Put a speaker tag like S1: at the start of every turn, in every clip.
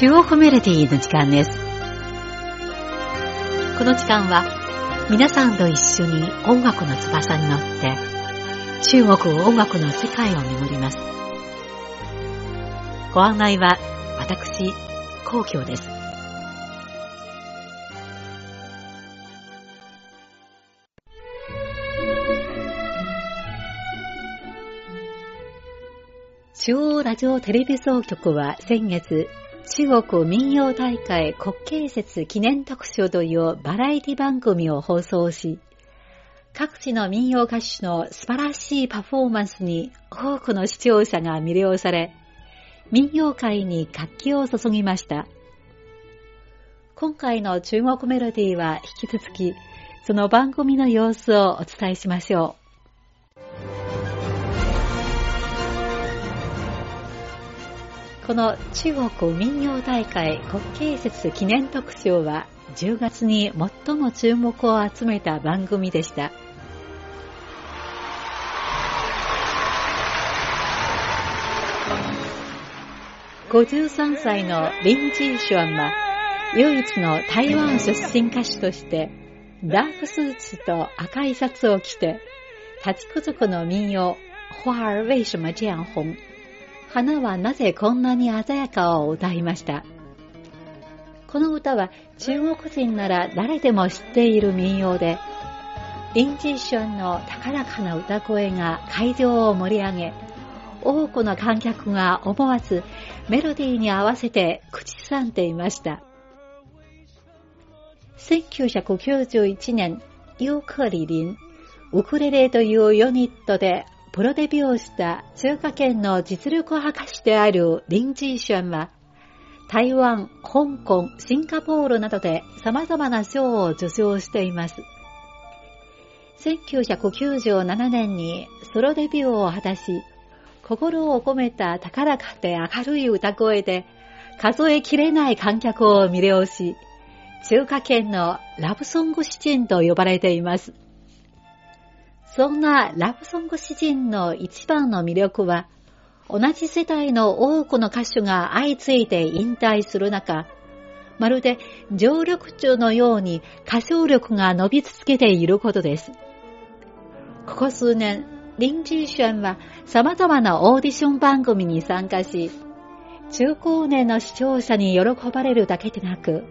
S1: 中央メロディーの時間です。この時間は皆さんと一緒に音楽の翼に乗って中国音楽の世界を巡ります。ご案内は私、皇居です。中央ラジオテレビ総局は先月、中国民謡大会国慶節記念特集というバラエティ番組を放送し、各地の民謡歌手の素晴らしいパフォーマンスに多くの視聴者が魅了され、民謡界に活気を注ぎました。今回の中国メロディーは引き続き、その番組の様子をお伝えしましょう。この中国民謡大会国慶節記念特集は10月に最も注目を集めた番組でした。53歳の林ジーシュアンは唯一の台湾出身歌手としてダークスーツと赤いシャツを着て、立ち族の民謡、花儿为什么这样红？花はなぜこんなに鮮やかを歌いました？この歌は中国人なら誰でも知っている民謡で、リンジーションの高らかな歌声が会場を盛り上げ、多くの観客が思わずメロディーに合わせて口ずさんでいました。1991年、ユークリリン、ウクレレというユニットでプロデビューした中華圏の実力派歌手であるリン・ジーシュンは、台湾、香港、シンガポールなどで様々な賞を受賞しています。1997年にソロデビューを果たし、心を込めた高らかで明るい歌声で数えきれない観客を魅了し、中華圏のラブソング詩人と呼ばれています。そんなラブソング詩人の一番の魅力は、同じ世代の多くの歌手が相次いで引退する中、まるで常緑中のように歌唱力が伸び続けていることです。ここ数年、リンジーシュンは様々なオーディション番組に参加し、中高年の視聴者に喜ばれるだけでなく、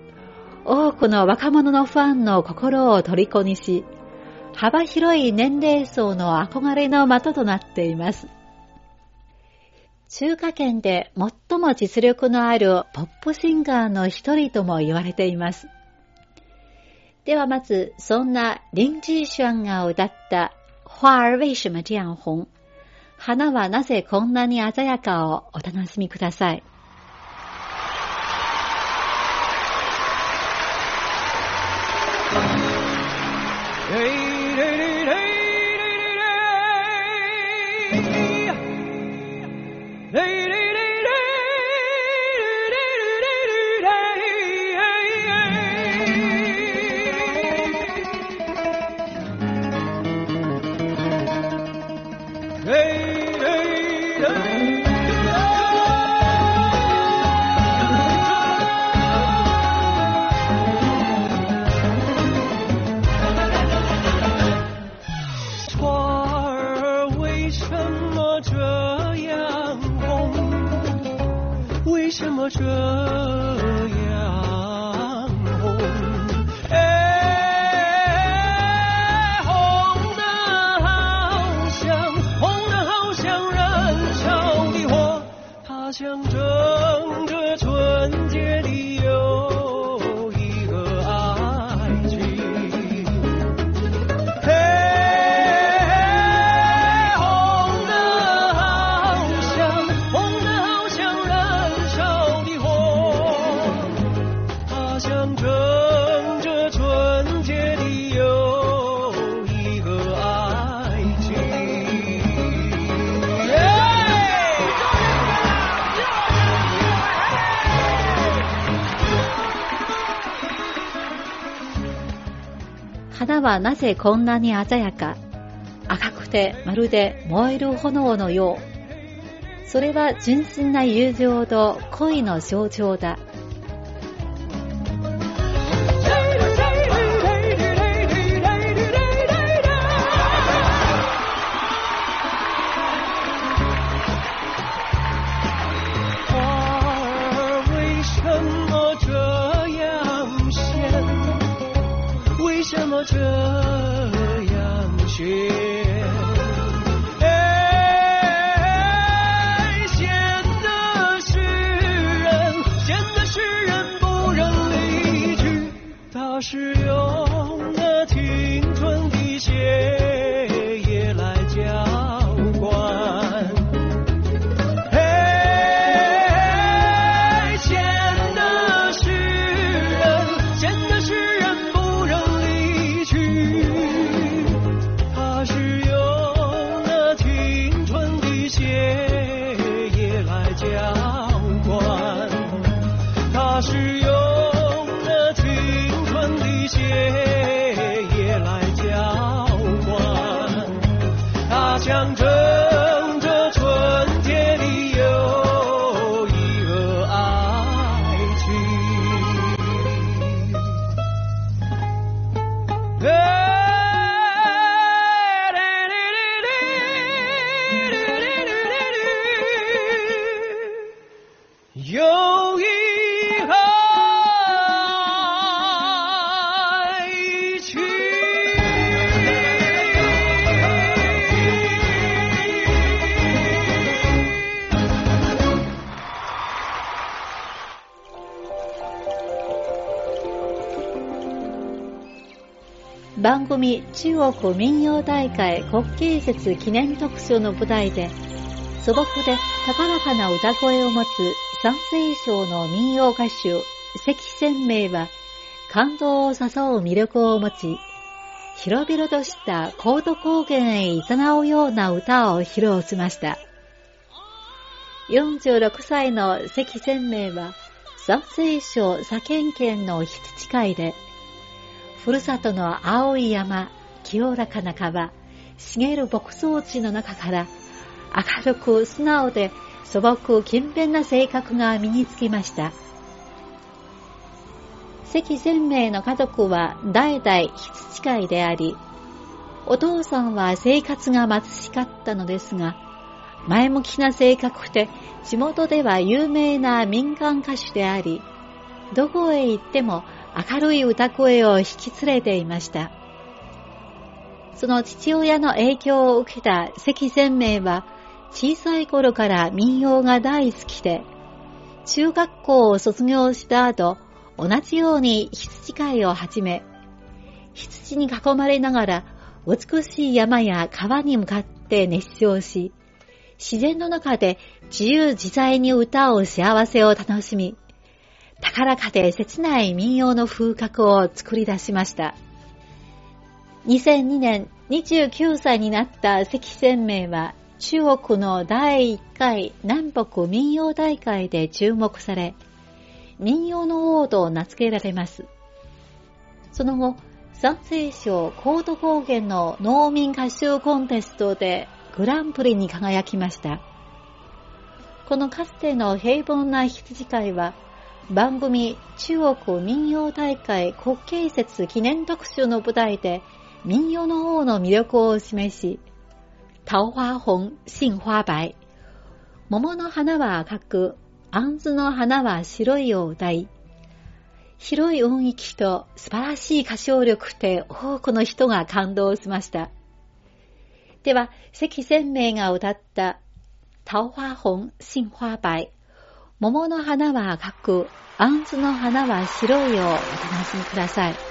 S1: 多くの若者のファンの心を虜にし、幅広い年齢層の憧れの的となっています。中華圏で最も実力のあるポップシンガーの一人とも言われています。ではまず、そんな林ジーシュンが歌った花儿为什么这样红？花はなぜこんなに鮮やかをお楽しみください。花なぜこんなに鮮やか赤くてまるで燃える炎のよう。それは純粋な友情と恋の象徴だ。是番組中国民謡大会国慶節記念特集の舞台で素朴で高らかな歌声を持つ山西省の民謡歌手関鮮明は感動を誘う魅力を持ち広々とした高度高原へ誘うような歌を披露しました。46歳の関鮮明は山西省左県県の羊飼いでふるさとの青い山、清らかな川、茂る牧草地の中から明るく素直で素朴勤勉な性格が身につきました。関鮮明の家族は代々羊飼いであり、お父さんは生活が貧しかったのですが、前向きな性格で地元では有名な民間歌手であり、どこへ行っても明るい歌声を引き連れていました。その父親の影響を受けた関鮮明は小さい頃から民謡が大好きで、中学校を卒業した後、同じように羊飼いを始め、羊に囲まれながら美しい山や川に向かって熱唱し、自然の中で自由自在に歌う幸せを楽しみ、高らかで切ない民謡の風格を作り出しました。2002年29歳になった関鮮明は中国の第1回南北民謡大会で注目され、民謡の王と名付けられます。その後、山西省高度高原の農民歌唱コンテストでグランプリに輝きました。このかつての平凡な羊飼いは、番組中国民謡大会国慶節記念特集の舞台で民謡の王の魅力を示し、桃花紅、杏花白、桃の花は赤く、杏の花は白いを歌い、広い音域と素晴らしい歌唱力で多くの人が感動しました。では、関鮮明が歌った桃花紅、杏花白、桃の花は赤く、杏の花は白いをお楽しみください。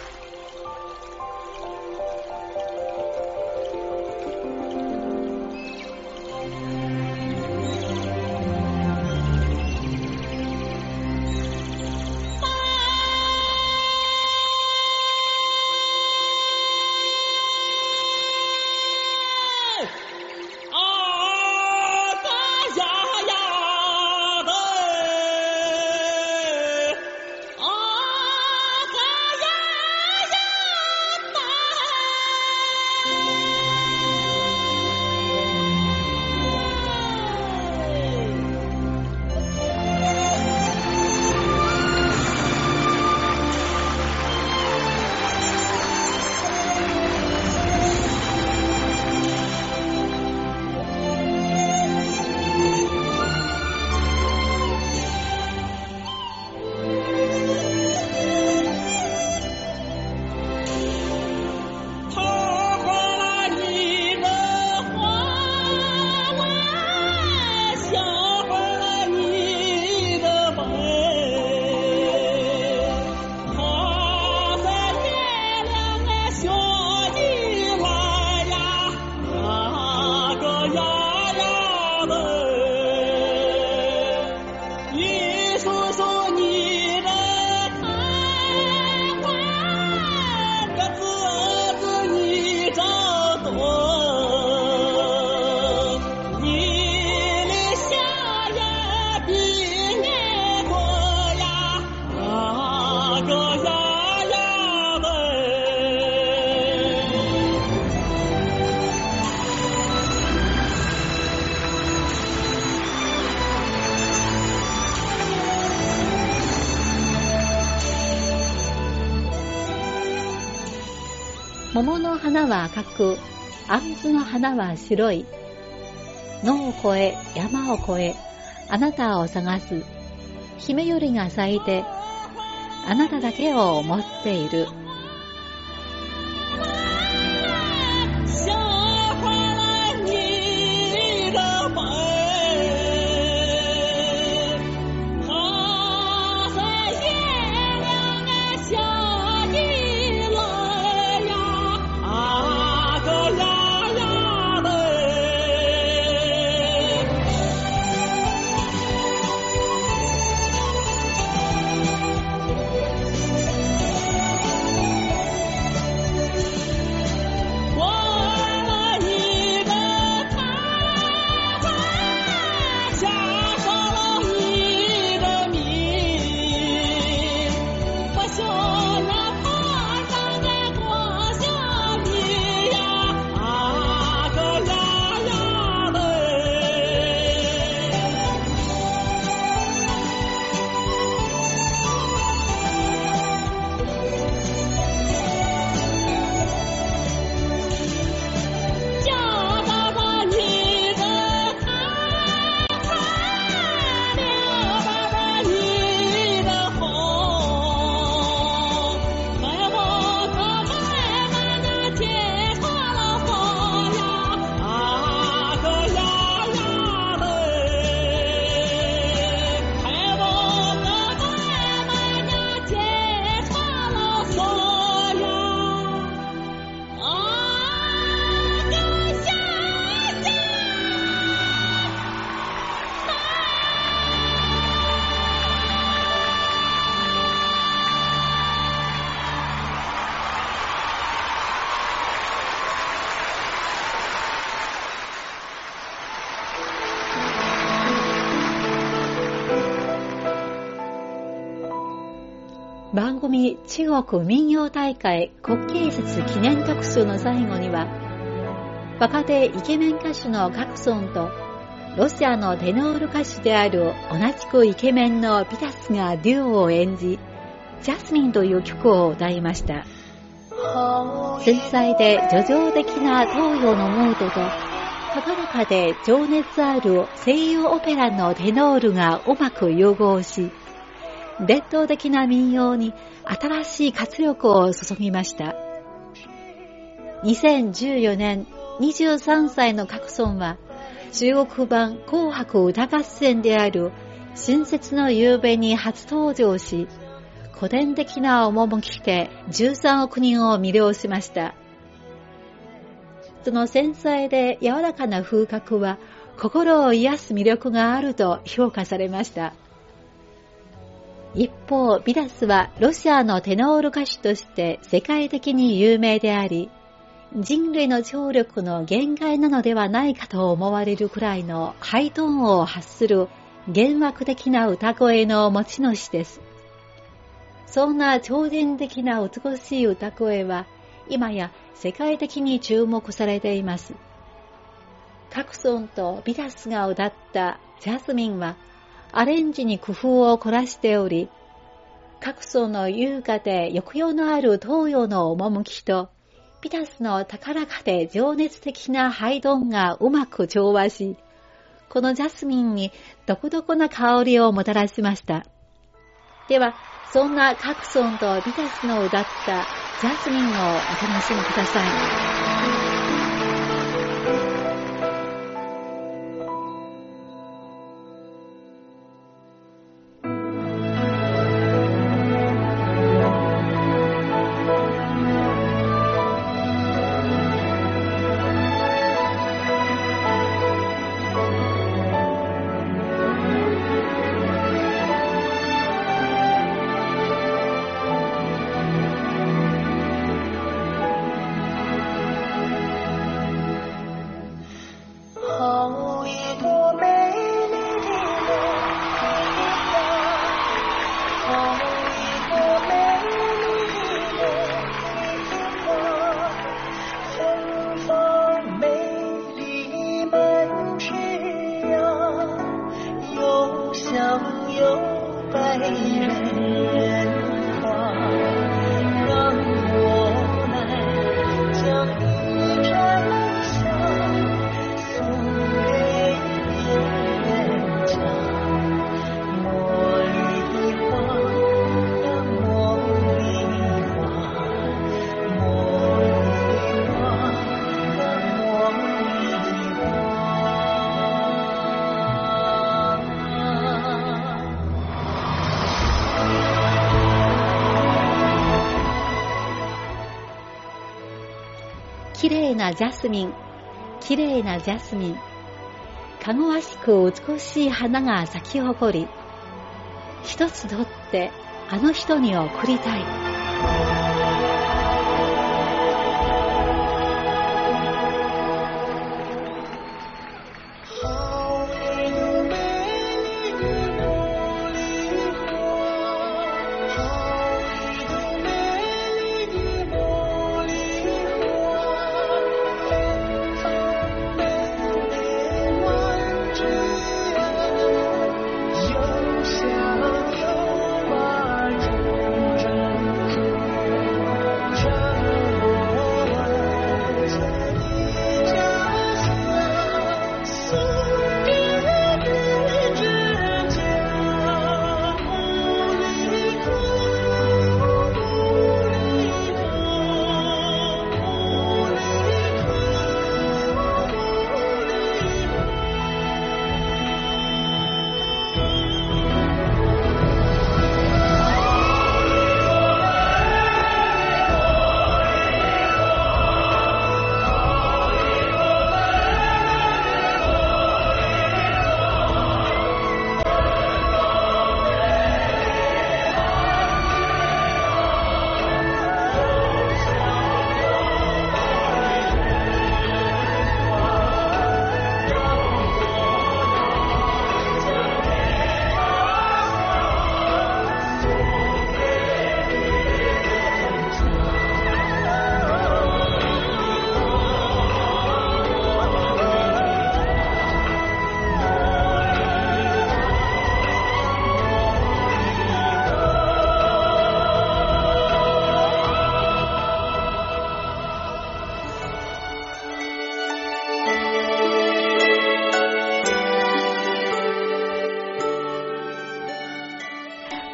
S1: 桃の花は赤く、あんずの花は白い。野を越え、山を越え、あなたを探す。姫よりが咲いて、あなただけを思っている。組中国民謡大会国慶節記念特集の最後には、若手イケメン歌手のカクソンと、ロシアのテノール歌手である同じくイケメンのピタスがデュオを演じ、ジャスミンという曲を歌いました。繊細で叙情的な東洋のモードと、高らかで情熱ある西洋オペラのテノールがうまく融合し、伝統的な民謡に新しい活力を注ぎました。2014年23歳のカクソンは中国版紅白歌合戦である新節の夕べに初登場し、古典的な趣で13億人を魅了しました。その繊細で柔らかな風格は心を癒す魅力があると評価されました。一方、ビダスはロシアのテノール歌手として世界的に有名であり、人類の聴力の限界なのではないかと思われるくらいのハイトーンを発する幻惑的な歌声の持ち主です。そんな超人的な美しい歌声は、今や世界的に注目されています。カクソンとビダスが歌ったジャスミンは、アレンジに工夫を凝らしており、各層の優雅で抑揚のある東洋の趣と、ピタスの高らかで情熱的なハイドンがうまく調和し、このジャスミンに独特な香りをもたらしました。では、そんなカクソンとビタスの歌ったジャスミンをお楽しみください。麗なジャスミン、綺麗なジャスミン。かごわしく美しい花が咲き誇り、一つ取ってあの人に贈りたい。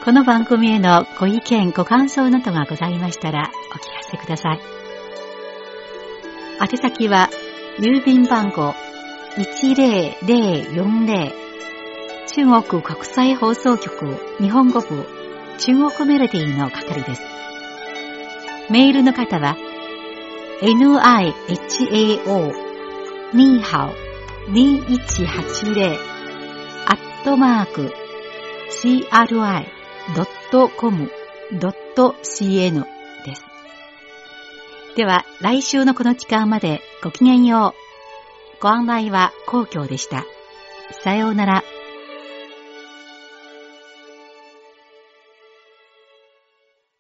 S1: この番組へのご意見、ご感想などがございましたらお聞かせください。宛先は、郵便番号10040中国国際放送局日本語部中国メロディーの係です。メールの方は、nihao2180 アットマーク CRI .com.cn です。では、来週のこの時間までごきげんよう。ご案内は公共でした。さようなら。